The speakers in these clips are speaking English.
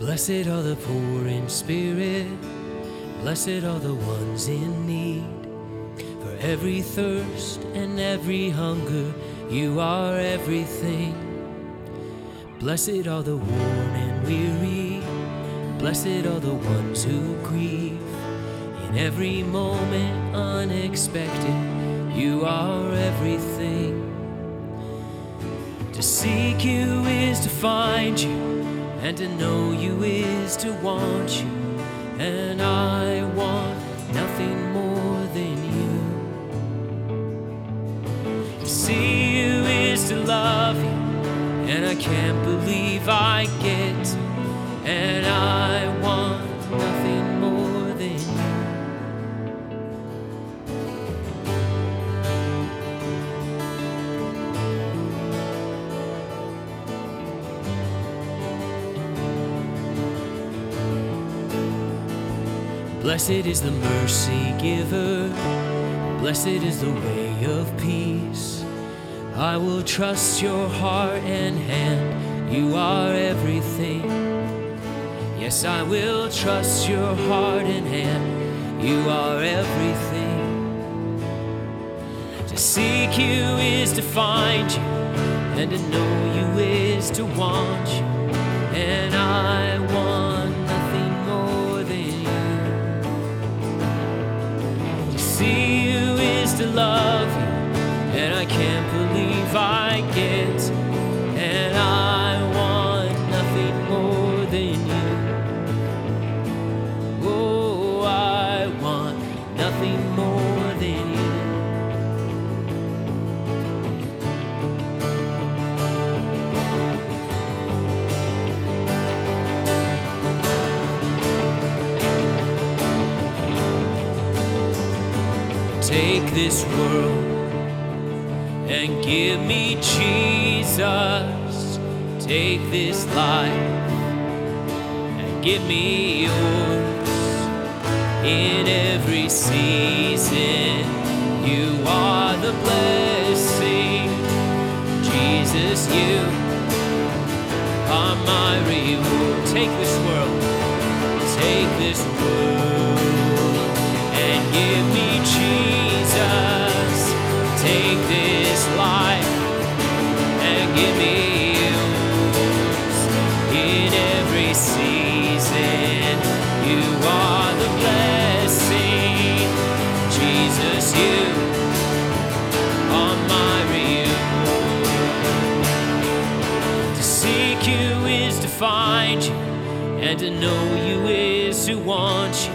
Blessed are the poor in spirit, blessed are the ones in need. For every thirst and every hunger, you are everything. Blessed are the worn and weary, blessed are the ones who grieve. In every moment unexpected, you are everything. To seek you is to find you, and to know you is to want you. And I want nothing more than you. To see you is to love you, and I can't believe I get. And I Blessed is the mercy giver, blessed is the way of peace. I will trust your heart and hand, you are everything. Yes, I will trust your heart and hand, you are everything. To seek you is to find you, and to know you is to want you. And I want see you is to love you, and I can't believe I get. Take this world and give me Jesus. Take this life and give me yours. In every season, you are the blessing. Jesus, you are my reward. Take this world, take this world and give me In every season, you are the blessing. Jesus, you are my. To seek you is to find you, and to know you is to want you.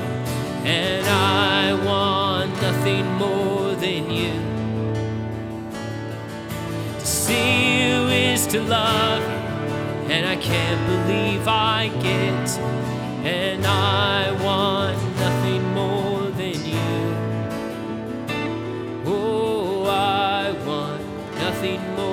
And I want nothing more than you. To see you is to love you, and I can't believe I get, and I want nothing more than you. Oh, I want nothing more.